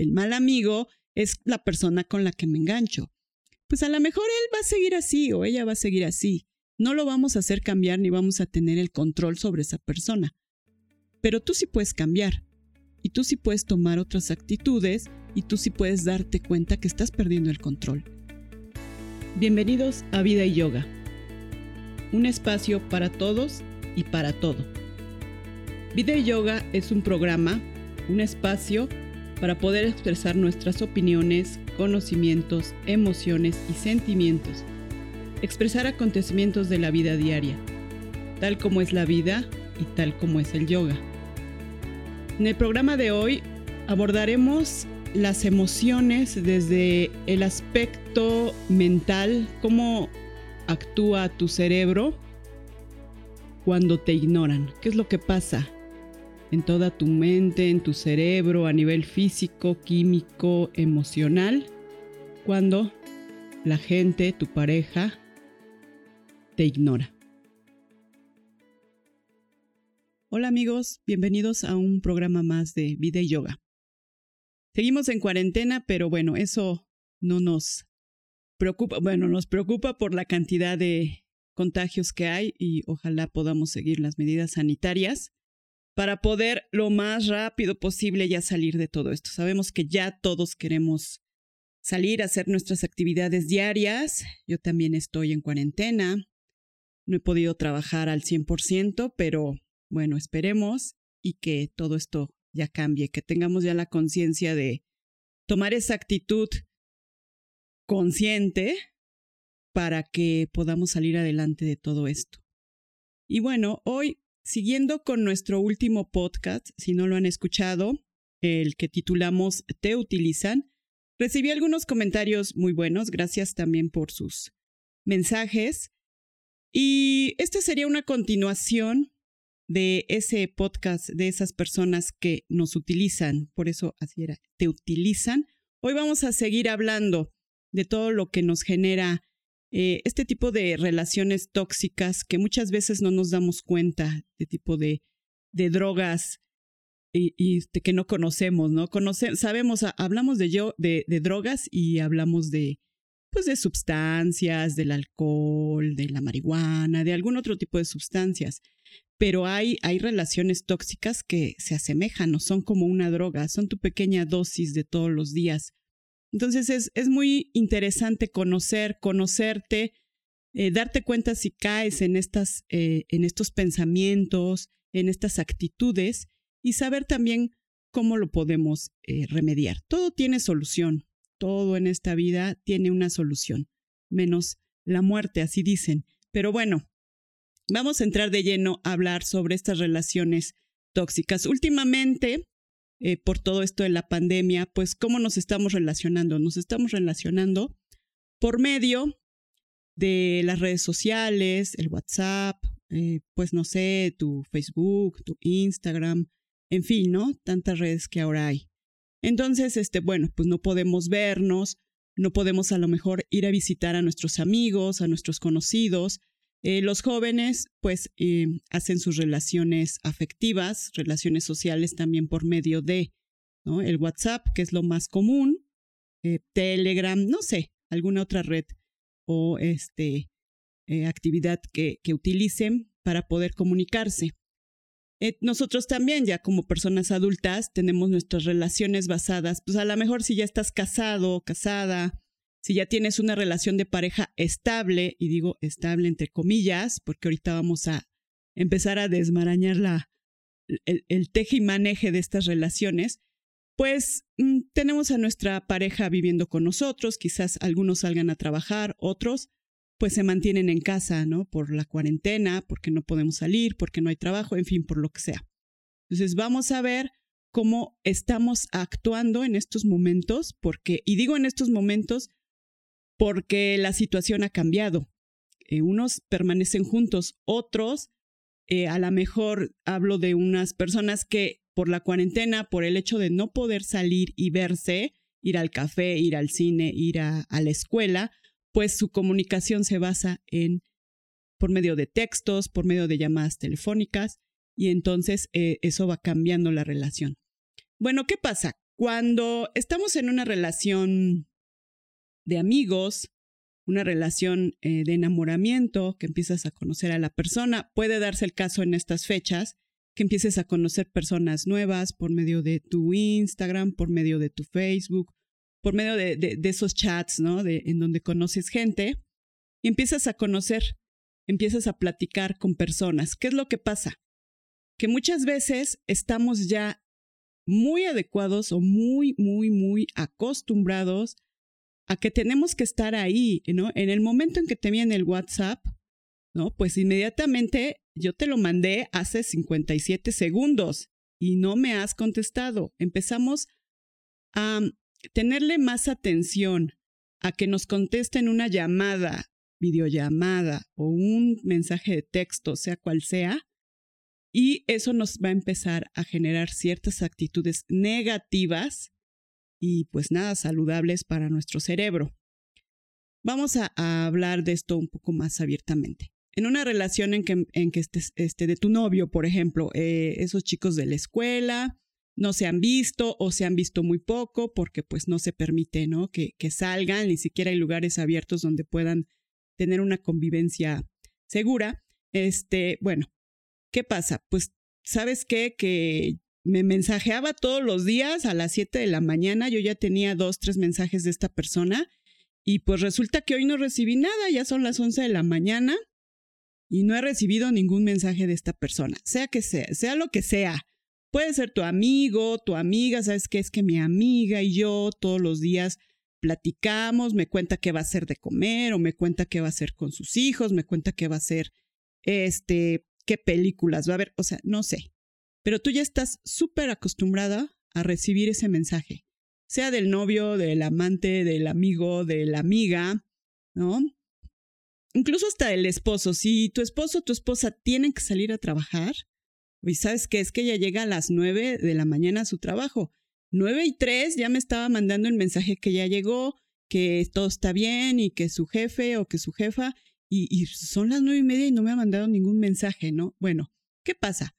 el mal amigo es la persona con la que me engancho. Pues a lo mejor él va a seguir así o ella va a seguir así. No lo vamos a hacer cambiar ni vamos a tener el control sobre esa persona. Pero tú sí puedes cambiar. Y tú sí puedes tomar otras actitudes y tú sí puedes darte cuenta que estás perdiendo el control. Bienvenidos a Vida y Yoga. Un espacio para todos y para todo. Vida y Yoga es un programa, un espacio para poder expresar nuestras opiniones, conocimientos, emociones y sentimientos. Expresar acontecimientos de la vida diaria, tal como es la vida y tal como es el yoga. En el programa de hoy abordaremos las emociones desde el aspecto mental, cómo actúa tu cerebro cuando te ignoran, qué es lo que pasa en toda tu mente, en tu cerebro, a nivel físico, químico, emocional, cuando la gente, tu pareja, te ignora. Hola amigos, bienvenidos a un programa más de Vida y Yoga. Seguimos en cuarentena, pero bueno, eso no nos preocupa, bueno, nos preocupa por la cantidad de contagios que hay y ojalá podamos seguir las medidas sanitarias para poder lo más rápido posible ya salir de todo esto. Sabemos que ya todos queremos salir a hacer nuestras actividades diarias. Yo también estoy en cuarentena. No he podido trabajar al 100%, pero bueno, esperemos y que todo esto ya cambie, que tengamos ya la conciencia de tomar esa actitud consciente para que podamos salir adelante de todo esto. Y bueno, hoy, siguiendo con nuestro último podcast, si no lo han escuchado, el que titulamos Te utilizan, recibí algunos comentarios muy buenos, gracias también por sus mensajes. Y esta sería una continuación de ese podcast, de esas personas que nos utilizan, por eso así era, te utilizan. Hoy vamos a seguir hablando de todo lo que nos genera eh, este tipo de relaciones tóxicas que muchas veces no nos damos cuenta, de tipo de, de drogas y, que no conocemos, ¿no? sabemos, hablamos de, yo, de, de drogas y hablamos de, pues de sustancias, del alcohol, de la marihuana, de algún otro tipo de sustancias pero hay, hay relaciones tóxicas que se asemejan, no son como una droga, son tu pequeña dosis de todos los días. Entonces es, es muy interesante conocer, conocerte, eh, darte cuenta si caes en, estas, eh, en estos pensamientos, en estas actitudes y saber también cómo lo podemos eh, remediar. Todo tiene solución, todo en esta vida tiene una solución, menos la muerte, así dicen. Pero bueno, vamos a entrar de lleno a hablar sobre estas relaciones tóxicas. Últimamente, eh, por todo esto de la pandemia, pues cómo nos estamos relacionando. Nos estamos relacionando por medio de las redes sociales, el WhatsApp, eh, pues no sé, tu Facebook, tu Instagram, en fin, ¿no? Tantas redes que ahora hay. Entonces, este, bueno, pues no podemos vernos, no podemos a lo mejor ir a visitar a nuestros amigos, a nuestros conocidos, eh, los jóvenes pues eh, hacen sus relaciones afectivas, relaciones sociales también por medio de el WhatsApp, que es lo más común, eh, Telegram, no sé, alguna otra red o este, actividad que, que, utilicen para poder comunicarse. nosotros también, ya como personas adultas, tenemos nuestras relaciones basadas, pues a lo mejor si ya estás casado o casada, si ya tienes una relación de pareja estable, y digo estable entre comillas, porque ahorita vamos a empezar a desmarañar la, el, teje y maneje de estas relaciones, pues mm, tenemos a nuestra pareja viviendo con nosotros, quizás algunos salgan a trabajar, otros pues se mantienen en casa, ¿no? Por la cuarentena, porque no podemos salir, porque no hay trabajo, en fin, por lo que sea. Entonces vamos a ver cómo estamos actuando en estos momentos, porque, y digo en estos momentos porque la situación ha cambiado. Eh, unos permanecen juntos, otros, eh, a lo mejor hablo de unas personas que por la cuarentena, por el hecho de no poder salir y verse, ir al café, ir al cine, ir a, la escuela, pues su comunicación se basa en por medio de textos, por medio de llamadas telefónicas, y entonces eh, eso va cambiando la relación. Bueno, ¿qué pasa? Cuando estamos en una relación de amigos, una relación eh, de enamoramiento, que empiezas a conocer a la persona, puede darse el caso en estas fechas que empieces a conocer personas nuevas por medio de tu Instagram, por medio de tu Facebook, por medio de, esos chats, ¿no? De, en donde conoces gente y empiezas a conocer, empiezas a platicar con personas. ¿Qué es lo que pasa? Que muchas veces estamos ya muy adecuados o muy, muy, muy acostumbrados a que tenemos que estar ahí, ¿no? En el momento en que te viene el WhatsApp, ¿no? Pues inmediatamente yo te lo mandé hace 57 segundos y no me has contestado. Empezamos a tenerle más atención a que nos contesten una llamada, videollamada o un mensaje de texto, sea cual sea, y eso nos va a empezar a generar ciertas actitudes negativas y pues nada saludables para nuestro cerebro. Vamos a, hablar de esto un poco más abiertamente. En una relación en que, en que estés este, de tu novio, por ejemplo, eh, esos chicos de la escuela no se han visto o se han visto muy poco porque pues no se permite, ¿no? Que, que salgan, ni siquiera hay lugares abiertos donde puedan tener una convivencia segura. Este, bueno, ¿qué pasa? Pues, ¿sabes qué? Que me mensajeaba todos los días a las 7 de la mañana, yo ya tenía dos, tres mensajes de esta persona y pues resulta que hoy no recibí nada, ya son las 11 de la mañana y no he recibido ningún mensaje de esta persona, sea que sea, sea lo que sea. Puede ser tu amigo, tu amiga, sabes qué es que mi amiga y yo todos los días platicamos, me cuenta qué va a hacer de comer o me cuenta qué va a hacer con sus hijos, me cuenta qué va a hacer, este, qué películas va a ver, o sea, no sé pero tú ya estás súper acostumbrada a recibir ese mensaje, sea del novio, del amante, del amigo, de la amiga, ¿no? Incluso hasta del esposo. Si tu esposo o tu esposa tienen que salir a trabajar, y sabes que es que ella llega a las nueve de la mañana a su trabajo. Nueve y tres ya me estaba mandando el mensaje que ya llegó, que todo está bien y que su jefe o que su jefa, y, y son las nueve y media y no me ha mandado ningún mensaje, ¿no? Bueno, ¿qué pasa?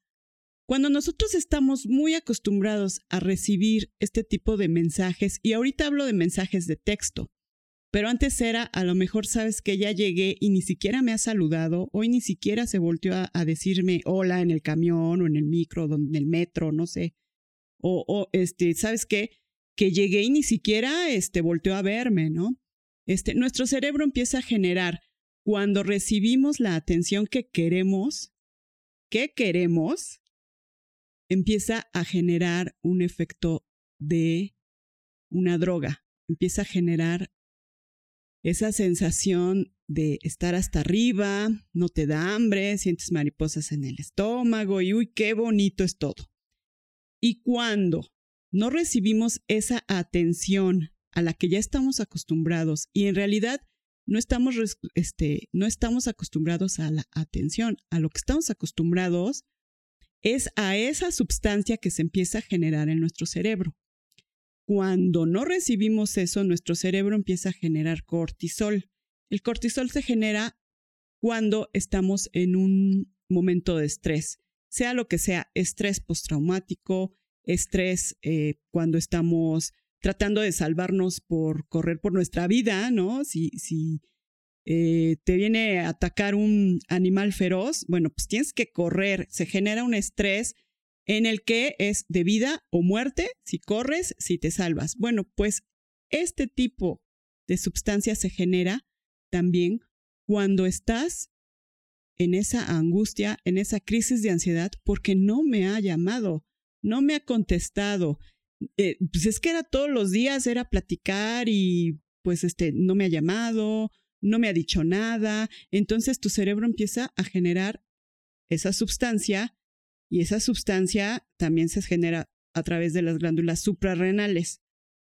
Cuando nosotros estamos muy acostumbrados a recibir este tipo de mensajes, y ahorita hablo de mensajes de texto, pero antes era, a lo mejor sabes que ya llegué y ni siquiera me ha saludado, hoy ni siquiera se volteó a, decirme hola en el camión o en el micro, o en el metro, no sé. O, este, ¿sabes qué? Que llegué y ni siquiera este, volteó a verme, ¿no? Este, nuestro cerebro empieza a generar, cuando recibimos la atención que queremos, ¿qué queremos? Empieza a generar un efecto de una droga, empieza a generar esa sensación de estar hasta arriba, no te da hambre, sientes mariposas en el estómago y uy, qué bonito es todo. Y cuando no recibimos esa atención a la que ya estamos acostumbrados y en realidad no estamos, este, no estamos acostumbrados a la atención, a lo que estamos acostumbrados es a esa sustancia que se empieza a generar en nuestro cerebro. Cuando no recibimos eso, nuestro cerebro empieza a generar cortisol. El cortisol se genera cuando estamos en un momento de estrés, sea lo que sea, estrés postraumático, estrés eh, cuando estamos tratando de salvarnos por correr por nuestra vida, ¿no? Si, si eh, te viene a atacar un animal feroz, bueno, pues tienes que correr, se genera un estrés en el que es de vida o muerte, si corres, si te salvas. Bueno, pues este tipo de sustancia se genera también cuando estás en esa angustia, en esa crisis de ansiedad, porque no me ha llamado, no me ha contestado. Eh, pues es que era todos los días, era platicar y pues este, no me ha llamado, no me ha dicho nada. Entonces tu cerebro empieza a generar esa sustancia y esa sustancia también se genera a través de las glándulas suprarrenales.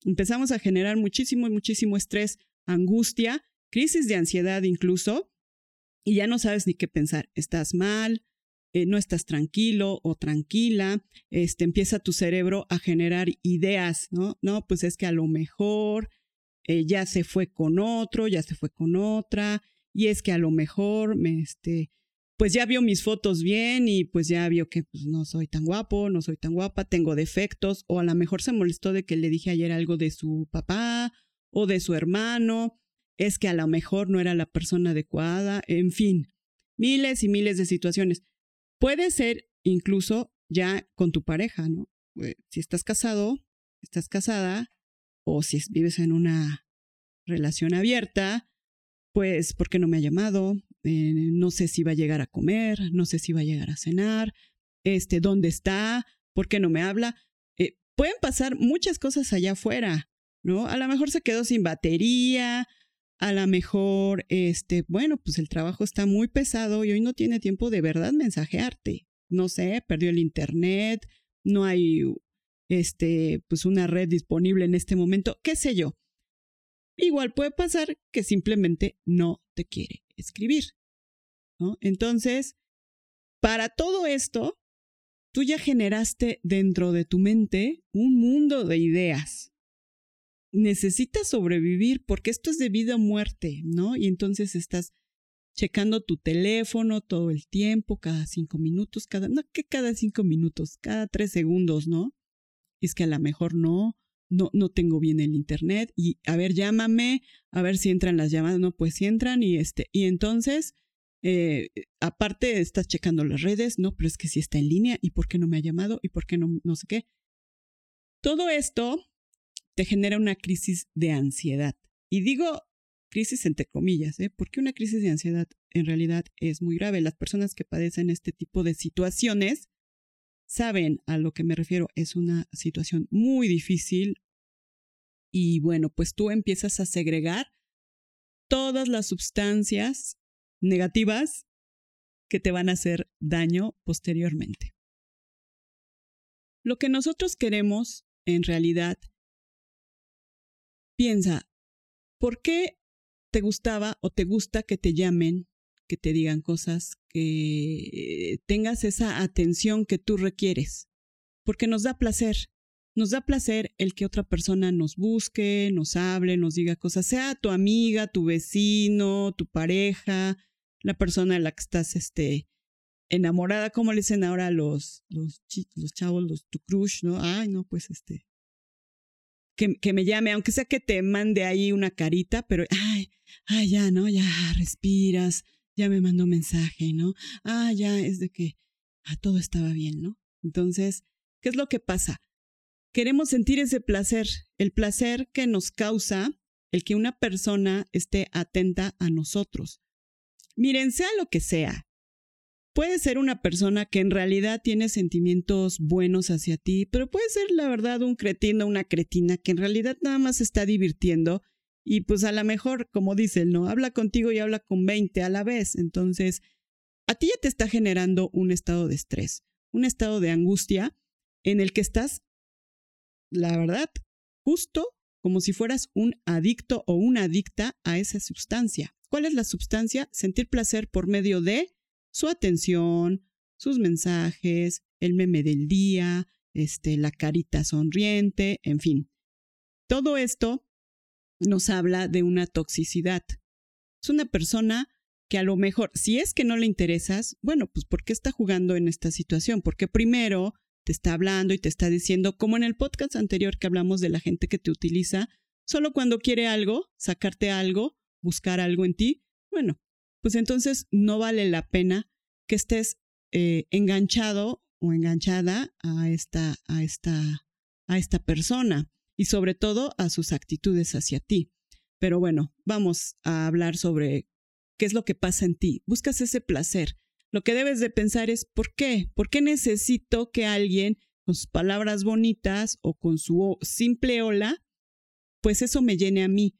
Empezamos a generar muchísimo, muchísimo estrés, angustia, crisis de ansiedad incluso, y ya no sabes ni qué pensar. Estás mal, eh, no estás tranquilo o tranquila, este, empieza tu cerebro a generar ideas, ¿no? No, pues es que a lo mejor eh, ya se fue con otro, ya se fue con otra, y es que a lo mejor me, este, pues ya vio mis fotos bien y pues ya vio que pues, no soy tan guapo, no soy tan guapa, tengo defectos, o a lo mejor se molestó de que le dije ayer algo de su papá o de su hermano, es que a lo mejor no era la persona adecuada, en fin, miles y miles de situaciones. Puede ser incluso ya con tu pareja, ¿no? Eh, si estás casado, estás casada, o si vives en una relación abierta, pues, ¿por qué no me ha llamado? Eh, no sé si va a llegar a comer, no sé si va a llegar a cenar, este, ¿dónde está? ¿Por qué no me habla? Eh, pueden pasar muchas cosas allá afuera, ¿no? A lo mejor se quedó sin batería, a lo mejor, este, bueno, pues el trabajo está muy pesado y hoy no tiene tiempo de verdad mensajearte. No sé, perdió el internet, no hay, este, pues una red disponible en este momento, qué sé yo. Igual puede pasar que simplemente no te quiere escribir. ¿no? Entonces, para todo esto, tú ya generaste dentro de tu mente un mundo de ideas. Necesitas sobrevivir porque esto es de vida o muerte, ¿no? Y entonces estás checando tu teléfono todo el tiempo, cada cinco minutos, cada, no que cada cinco minutos, cada tres segundos, ¿no? Es que a lo mejor no, no, no tengo bien el internet y a ver, llámame, a ver si entran las llamadas, no, pues si entran y este, y entonces, eh, aparte estás checando las redes, no, pero es que si está en línea y por qué no me ha llamado y por qué no, no sé qué. Todo esto te genera una crisis de ansiedad. Y digo crisis entre comillas, ¿eh? porque una crisis de ansiedad en realidad es muy grave. Las personas que padecen este tipo de situaciones saben a lo que me refiero. Es una situación muy difícil y bueno, pues tú empiezas a segregar todas las sustancias negativas que te van a hacer daño posteriormente. Lo que nosotros queremos, en realidad, piensa, ¿por qué te gustaba o te gusta que te llamen que te digan cosas, que tengas esa atención que tú requieres, porque nos da placer. Nos da placer el que otra persona nos busque, nos hable, nos diga cosas, sea tu amiga, tu vecino, tu pareja, la persona de la que estás este, enamorada, como le dicen ahora los, los, los chavos, los tu crush, ¿no? Ay, no, pues este, que, que, me llame, aunque sea que te mande ahí una carita, pero, ay, ay, ya, ¿no? Ya respiras, ya me mandó mensaje, ¿no? Ah, ya es de que ah, todo estaba bien, ¿no? Entonces, ¿qué es lo que pasa? Queremos sentir ese placer, el placer que nos causa el que una persona esté atenta a nosotros. Miren, sea lo que sea, puede ser una persona que en realidad tiene sentimientos buenos hacia ti, pero puede ser la verdad un cretino, una cretina que en realidad nada más está divirtiendo y pues a lo mejor, como dice, ¿no? Habla contigo y habla con 20 a la vez. Entonces, a ti ya te está generando un estado de estrés, un estado de angustia en el que estás, la verdad, justo como si fueras un adicto o una adicta a esa sustancia. ¿Cuál es la sustancia? Sentir placer por medio de su atención, sus mensajes, el meme del día, este, la carita sonriente, en fin. Todo esto nos habla de una toxicidad. Es una persona que a lo mejor, si es que no le interesas, bueno, pues ¿por qué está jugando en esta situación? Porque primero te está hablando y te está diciendo, como en el podcast anterior que hablamos de la gente que te utiliza, solo cuando quiere algo, sacarte algo, buscar algo en ti, bueno, pues entonces no vale la pena que estés eh, enganchado o enganchada a esta, a esta, a esta persona y sobre todo a sus actitudes hacia ti. Pero bueno, vamos a hablar sobre qué es lo que pasa en ti. Buscas ese placer. Lo que debes de pensar es ¿por qué? ¿Por qué necesito que alguien con sus palabras bonitas o con su simple hola, pues eso me llene a mí?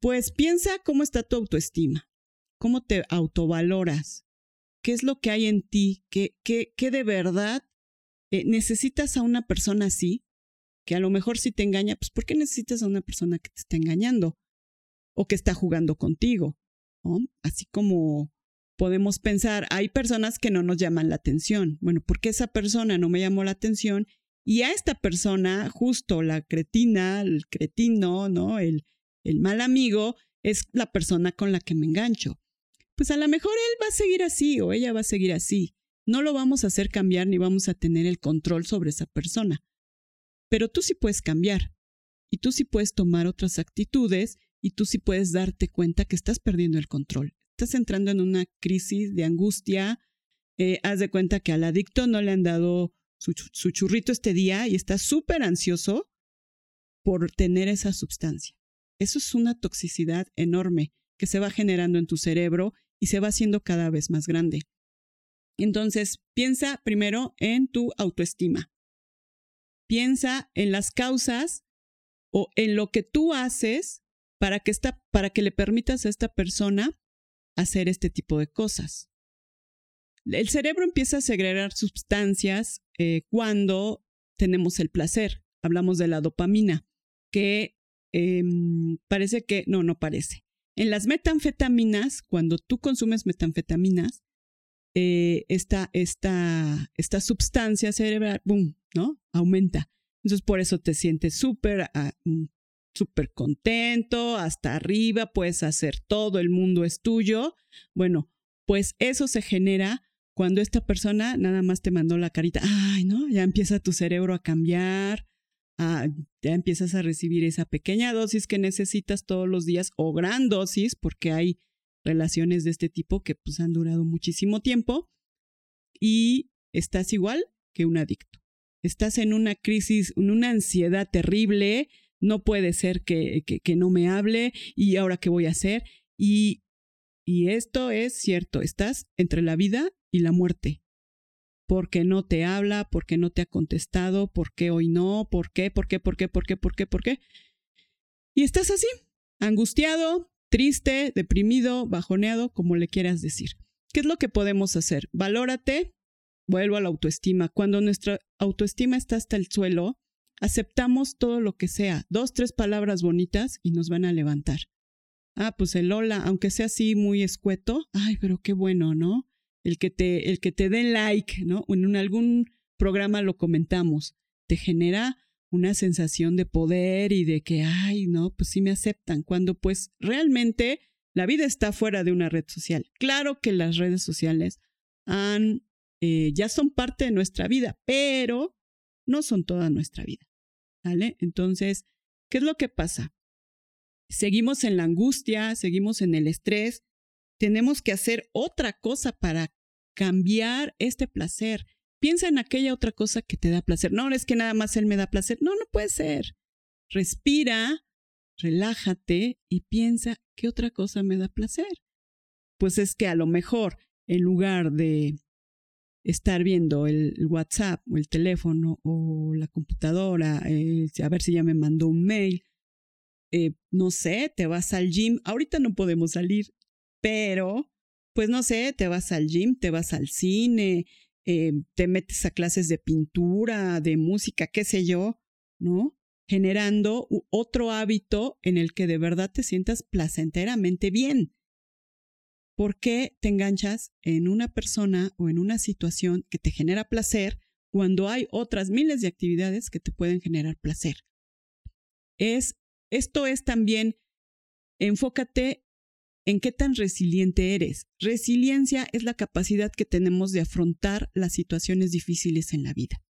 Pues piensa cómo está tu autoestima, cómo te autovaloras, qué es lo que hay en ti, qué, qué, qué de verdad eh, necesitas a una persona así, que a lo mejor si te engaña, pues ¿por qué necesitas a una persona que te está engañando o que está jugando contigo? Así como podemos pensar, hay personas que no nos llaman la atención. Bueno, ¿por qué esa persona no me llamó la atención? Y a esta persona, justo la cretina, el cretino, ¿no? El, el mal amigo, es la persona con la que me engancho. pues a lo mejor él va a seguir así o ella va a seguir así. No lo vamos a hacer cambiar ni vamos a tener el control sobre esa persona. Pero tú sí puedes cambiar y tú sí puedes tomar otras actitudes y tú sí puedes darte cuenta que estás perdiendo el control. Estás entrando en una crisis de angustia. Eh, haz de cuenta que al adicto no le han dado su, churrito este día y está súper ansioso por tener esa sustancia. Eso es una toxicidad enorme que se va generando en tu cerebro y se va haciendo cada vez más grande. Entonces, piensa primero en tu autoestima. Piensa en las causas o en lo que tú haces para que, esta, para que le permitas a esta persona hacer este tipo de cosas. El cerebro empieza a segregar sustancias eh, cuando tenemos el placer. Hablamos de la dopamina, que em, parece que, no, no parece. En las metanfetaminas, cuando tú consumes metanfetaminas, eh, esta, esta, esta sustancia cerebral, boom, ¿no? Aumenta. Entonces por eso te sientes súper ah, mm, súper contento, hasta arriba, puedes hacer todo, el mundo es tuyo. Bueno, pues eso se genera cuando esta persona nada más te mandó la carita, ay, ¿no? Ya empieza tu cerebro a cambiar, ya empiezas a recibir esa pequeña dosis que necesitas todos los días o gran dosis, porque hay relaciones de este tipo que pues han durado muchísimo tiempo y estás igual que un adicto. Estás en una crisis, en una ansiedad terrible, no puede ser que, que, no me hable y ahora qué voy a hacer. Y, y esto es cierto, estás entre la vida y la muerte. Porque no te habla, porque no te ha contestado, por qué hoy no, por qué, por qué, por qué, por qué, por qué, por qué. Y estás así, angustiado, triste, deprimido, bajoneado, como le quieras decir. ¿Qué es lo que podemos hacer? Valórate, vuelvo a la autoestima. Cuando nuestra autoestima está hasta el suelo, aceptamos todo lo que sea, dos, tres palabras bonitas y nos van a levantar. Ah, pues el hola, aunque sea así muy escueto, ay, pero qué bueno, ¿no? El que te, el que te den like, ¿no? En algún programa lo comentamos, te genera una sensación de poder y de que, ay, no, pues sí me aceptan, cuando pues realmente la vida está fuera de una red social. Claro que las redes sociales han, eh, ya son parte de nuestra vida, pero no son toda nuestra vida. ¿Vale? Entonces, ¿qué es lo que pasa? Seguimos en la angustia, seguimos en el estrés, tenemos que hacer otra cosa para cambiar este placer. Piensa en aquella otra cosa que te da placer. No, es que nada más él me da placer. No, no puede ser. Respira, relájate y piensa, ¿qué otra cosa me da placer? Pues es que a lo mejor, en lugar de estar viendo el, WhatsApp o el teléfono o la computadora, eh, a ver si ya me mandó un mail, eh, no sé, te vas al gym, ahorita no podemos salir, pero pues no sé, te vas al gym, te vas al cine, eh, te metes a clases de pintura, de música, qué sé yo, ¿no? Generando otro hábito en el que de verdad te sientas placenteramente bien. ¿Por qué te enganchas en una persona o en una situación que te genera placer cuando hay otras miles de actividades que te pueden generar placer? Es, esto es también, enfócate en qué tan resiliente eres. Resiliencia es la capacidad que tenemos de afrontar las situaciones difíciles en la vida.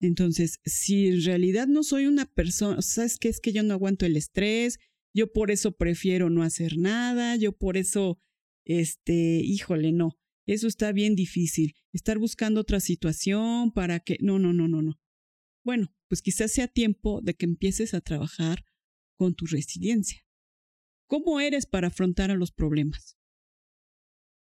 Entonces, si en realidad no soy una persona, ¿sabes qué? Es que yo no aguanto el estrés, yo por eso prefiero no hacer nada, yo por eso, este, híjole, no, eso está bien difícil. Estar buscando otra situación para que, no, no, no, no, no. Bueno, pues quizás sea tiempo de que empieces a trabajar con tu resiliencia. ¿Cómo eres para afrontar a los problemas?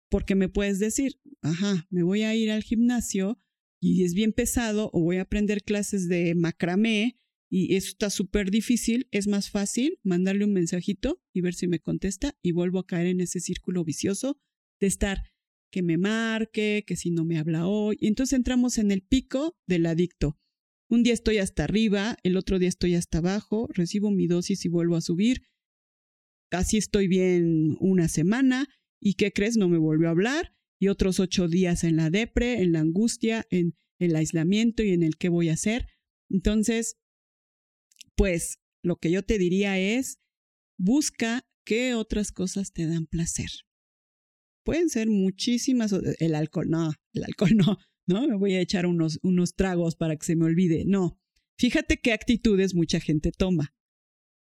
Porque me puedes decir, ajá, me voy a ir al gimnasio y es bien pesado o voy a aprender clases de macramé y eso está súper difícil, es más fácil mandarle un mensajito y ver si me contesta y vuelvo a caer en ese círculo vicioso de estar que me marque, que si no me habla hoy. Entonces entramos en el pico del adicto. Un día estoy hasta arriba, el otro día estoy hasta abajo, recibo mi dosis y vuelvo a subir. Así estoy bien una semana y ¿qué crees? No me volvió a hablar y otros ocho días en la depre, en la angustia, en el aislamiento y en el qué voy a hacer. Entonces, pues lo que yo te diría es, busca qué otras cosas te dan placer. Pueden ser muchísimas. El alcohol, no, el alcohol no, ¿no? Me voy a echar unos, unos tragos para que se me olvide. No. Fíjate qué actitudes mucha gente toma.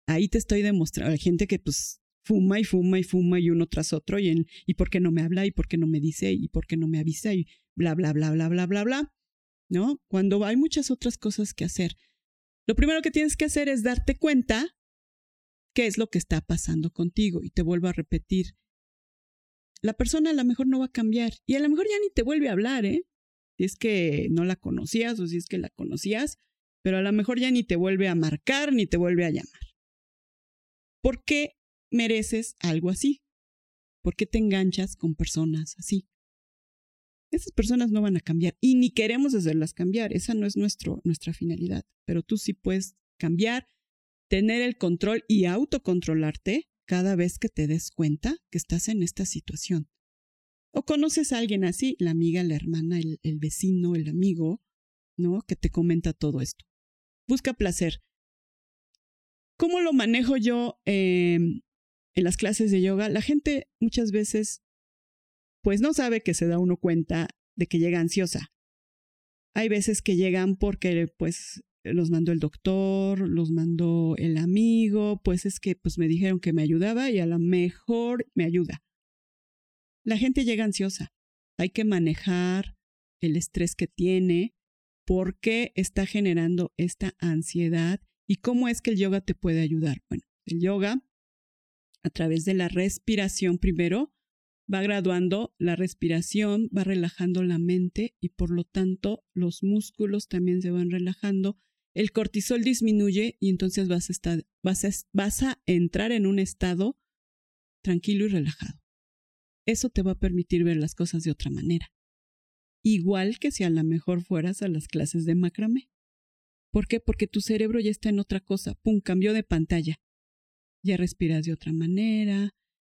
Ahí te estoy demostrando. Hay gente que pues fuma y fuma y fuma y uno tras otro y, en, y por qué no me habla y por qué no me dice y por qué no me avisa y bla, bla, bla, bla, bla, bla, bla. ¿No? Cuando hay muchas otras cosas que hacer. Lo primero que tienes que hacer es darte cuenta qué es lo que está pasando contigo. Y te vuelvo a repetir, la persona a lo mejor no va a cambiar y a lo mejor ya ni te vuelve a hablar, ¿eh? Si es que no la conocías o si es que la conocías, pero a lo mejor ya ni te vuelve a marcar ni te vuelve a llamar. ¿Por qué mereces algo así? ¿Por qué te enganchas con personas así? Esas personas no van a cambiar y ni queremos hacerlas cambiar. Esa no es nuestro, nuestra finalidad. Pero tú sí puedes cambiar, tener el control y autocontrolarte cada vez que te des cuenta que estás en esta situación. O conoces a alguien así, la amiga, la hermana, el, vecino, el amigo, ¿no? Que te comenta todo esto. Busca placer. ¿Cómo lo manejo yo em, en las clases de yoga? La gente muchas veces, pues no sabe que se da uno cuenta de que llega ansiosa. Hay veces que llegan porque, pues, los mandó el doctor, los mandó el amigo, pues es que pues me dijeron que me ayudaba y a lo mejor me ayuda. La gente llega ansiosa. Hay que manejar el estrés que tiene, por qué está generando esta ansiedad y cómo es que el yoga te puede ayudar. Bueno, el yoga a través de la respiración primero va graduando la respiración, va relajando la mente y por lo tanto los músculos también se van relajando el cortisol disminuye y entonces vas a, estar, vas, a, entrar en un estado tranquilo y relajado. Eso te va a permitir ver las cosas de otra manera. Igual que si a lo mejor fueras a las clases de macramé. ¿Por qué? Porque tu cerebro ya está en otra cosa. ¡Pum! Cambió de pantalla. Ya respiras de otra manera,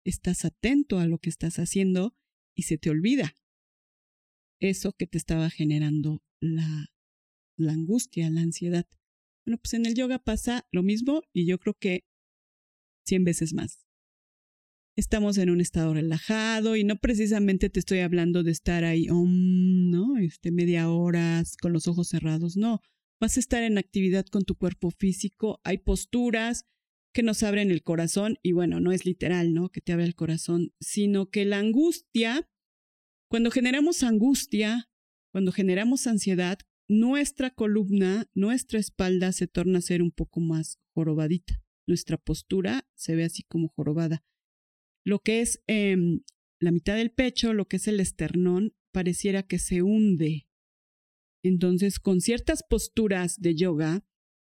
estás atento a lo que estás haciendo y se te olvida eso que te estaba generando la la angustia, la ansiedad. Bueno, pues en el yoga pasa lo mismo y yo creo que 100 veces más. Estamos en un estado relajado y no precisamente te estoy hablando de estar ahí, ¿no? Este, media hora con los ojos cerrados, no. Vas a estar en actividad con tu cuerpo físico, hay posturas que nos abren el corazón y bueno, no es literal, ¿no? Que te abre el corazón, sino que la angustia, cuando generamos angustia, cuando generamos ansiedad, nuestra columna, nuestra espalda se torna a ser un poco más jorobadita. Nuestra postura se ve así como jorobada. Lo que es em, la mitad del pecho, lo que es el esternón, pareciera que se hunde. Entonces, con ciertas posturas de yoga,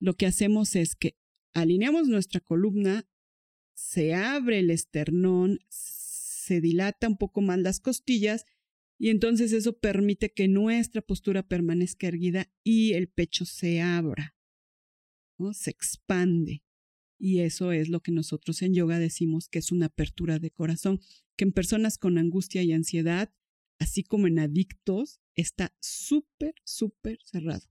lo que hacemos es que alineamos nuestra columna, se abre el esternón, se dilata un poco más las costillas y entonces eso permite que nuestra postura permanezca erguida y el pecho se abra, se expande. Y eso es lo que nosotros en yoga decimos que es una apertura de corazón, que en personas con angustia y ansiedad, así como en adictos, está súper, súper cerrado.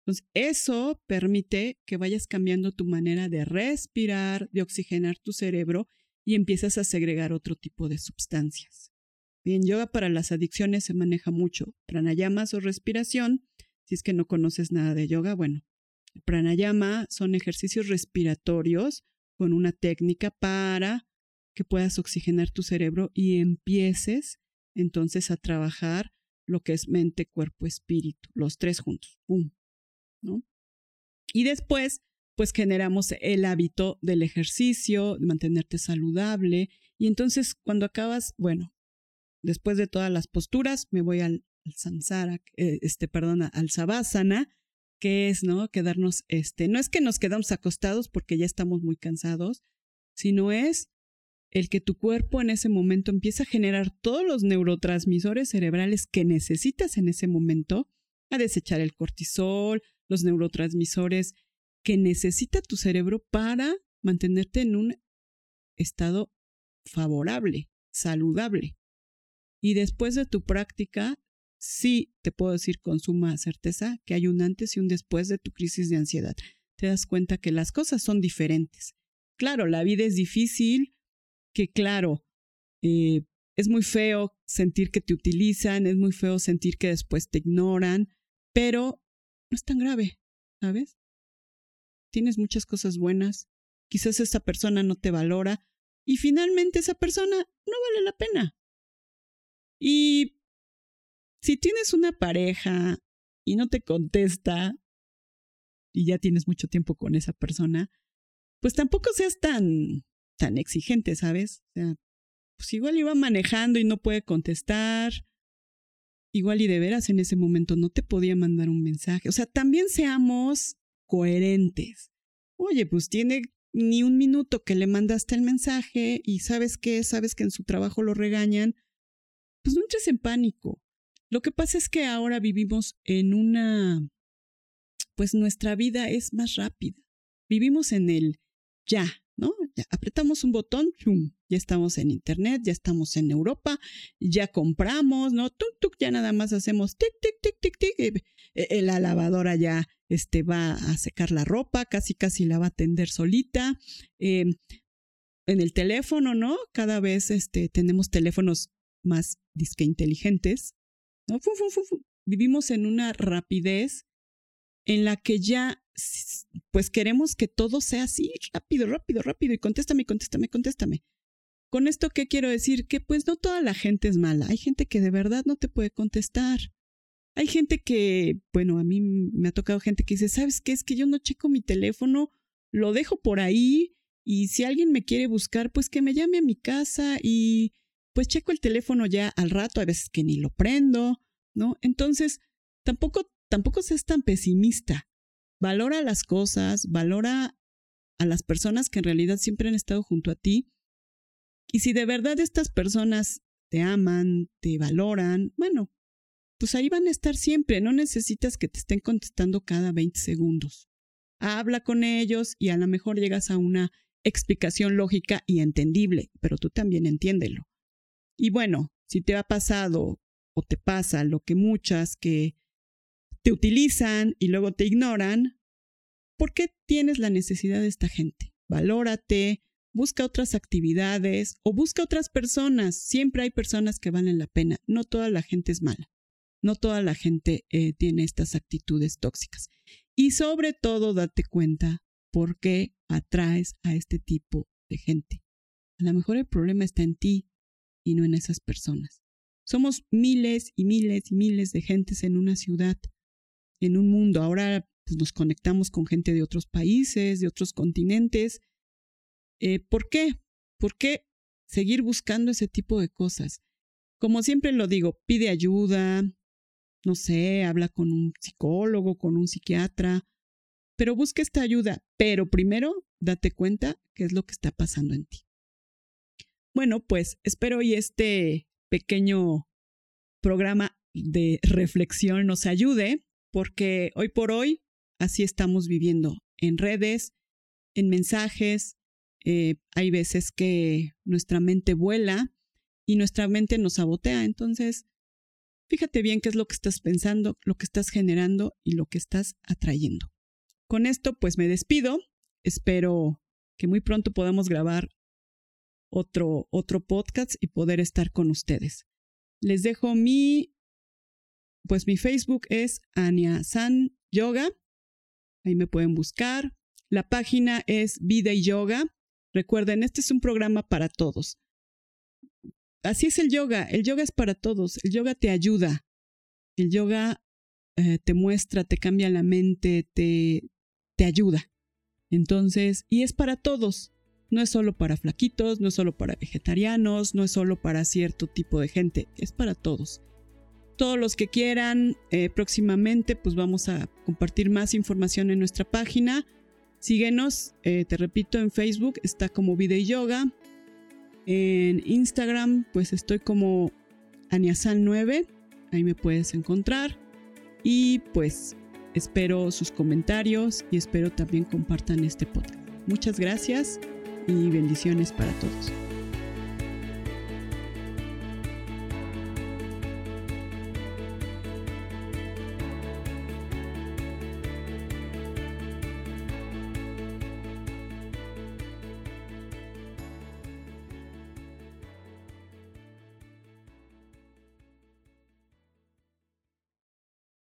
Entonces, eso permite que vayas cambiando tu manera de respirar, de oxigenar tu cerebro y empiezas a segregar otro tipo de sustancias. Bien, yoga para las adicciones se maneja mucho. Pranayamas o respiración, si es que no conoces nada de yoga, bueno, pranayama son ejercicios respiratorios con una técnica para que puedas oxigenar tu cerebro y empieces entonces a trabajar lo que es mente, cuerpo, espíritu, los tres juntos. ¡Pum! ¿No? Y después, pues generamos el hábito del ejercicio, de mantenerte saludable. Y entonces, cuando acabas, bueno, después de todas las posturas, me voy al, samsara, eh, este, perdón, al savasana, que es, ¿no? Quedarnos, este, no es que nos quedamos acostados porque ya estamos muy cansados, sino es el que tu cuerpo en ese momento empieza a generar todos los neurotransmisores cerebrales que necesitas en ese momento, a desechar el cortisol, los neurotransmisores que necesita tu cerebro para mantenerte en un estado favorable, saludable. Y después de tu práctica, sí te puedo decir con suma certeza que hay un antes y un después de tu crisis de ansiedad. Te das cuenta que las cosas son diferentes. Claro, la vida es difícil, que claro, eh, es muy feo sentir que te utilizan, es muy feo sentir que después te ignoran, pero no es tan grave, ¿sabes? Tienes muchas cosas buenas, quizás esa persona no te valora y finalmente esa persona no vale la pena. Y si tienes una pareja y no te contesta y ya tienes mucho tiempo con esa persona, pues tampoco seas tan tan exigente, ¿sabes? O sea, pues igual iba manejando y no puede contestar. Igual y de veras en ese momento no te podía mandar un mensaje. O sea, también seamos coherentes. Oye, pues tiene ni un minuto que le mandaste el mensaje y sabes qué, sabes que en su trabajo lo regañan, pues no entres en pánico. Lo que pasa es que ahora vivimos en una, pues nuestra vida es más rápida. Vivimos en el ya, ¿no? Ya apretamos un botón, ya estamos en internet, ya estamos en Europa, ya compramos, ¿no? Ya nada más hacemos tic, tic, tic, tic, tic. Eh, eh, la lavadora ya este, va a secar la ropa, casi, casi la va a tender solita. Em, en el teléfono, ¿no? Cada vez este, tenemos teléfonos más disque inteligentes, ¿no? Vivimos en una rapidez en la que ya pues queremos que todo sea así, rápido, rápido, rápido, y contéstame, contéstame, contéstame. Con esto, ¿qué quiero decir? Que pues no toda la gente es mala. Hay gente que de verdad no te puede contestar. Hay gente que, bueno, a mí me ha tocado gente que dice, ¿sabes qué? Es que yo no checo mi teléfono, lo dejo por ahí y si alguien me quiere buscar, pues que me llame a mi casa y pues checo el teléfono ya al rato, a veces que ni lo prendo, ¿no? Entonces, tampoco, tampoco seas tan pesimista. Valora las cosas, valora a las personas que en realidad siempre han estado junto a ti y si de verdad estas personas te aman, te valoran, bueno, pues ahí van a estar siempre. No necesitas que te estén contestando cada 20 segundos. Habla con ellos y a lo mejor llegas a una explicación lógica y entendible, pero tú también entiéndelo. Y bueno, si te ha pasado o te pasa lo que muchas que te utilizan y luego te ignoran, ¿por qué tienes la necesidad de esta gente? Valórate, busca otras actividades o busca otras personas. Siempre hay personas que valen la pena. No toda la gente es mala. No toda la gente eh, tiene estas actitudes tóxicas. Y sobre todo, date cuenta por qué atraes a este tipo de gente. A lo mejor el problema está en ti y no en esas personas. Somos miles y miles y miles de gentes en una ciudad, en un mundo. Ahora pues, nos conectamos con gente de otros países, de otros continentes, eh, ¿Por qué? ¿Por qué seguir buscando ese tipo de cosas? Como siempre lo digo, pide ayuda, no sé, habla con un psicólogo, con un psiquiatra, pero busca esta ayuda, pero primero date cuenta qué es lo que está pasando en ti. Bueno, pues espero y este pequeño programa de reflexión nos ayude, porque hoy por hoy así estamos viviendo en redes, en mensajes, eh, hay veces que nuestra mente vuela y nuestra mente nos sabotea. Entonces, fíjate bien qué es lo que estás pensando, lo que estás generando y lo que estás atrayendo. Con esto, pues me despido. Espero que muy pronto podamos grabar otro, otro podcast y poder estar con ustedes. Les dejo mi, pues mi Facebook es Ania San Yoga. Ahí me pueden buscar. La página es Vida y Yoga. Recuerden, este es un programa para todos. Así es el yoga. El yoga es para todos. El yoga te ayuda. El yoga eh, te muestra, te cambia la mente, te, te ayuda. Entonces, y es para todos. No es solo para flaquitos, no es solo para vegetarianos, no es solo para cierto tipo de gente, es para todos. Todos los que quieran, eh, próximamente pues vamos a compartir más información en nuestra página Síguenos, eh, te repito, en Facebook está como Vida y Yoga. En Instagram, pues estoy como Aniasal9. Ahí me puedes encontrar. Y pues espero sus comentarios y espero también compartan este podcast. Muchas gracias y bendiciones para todos.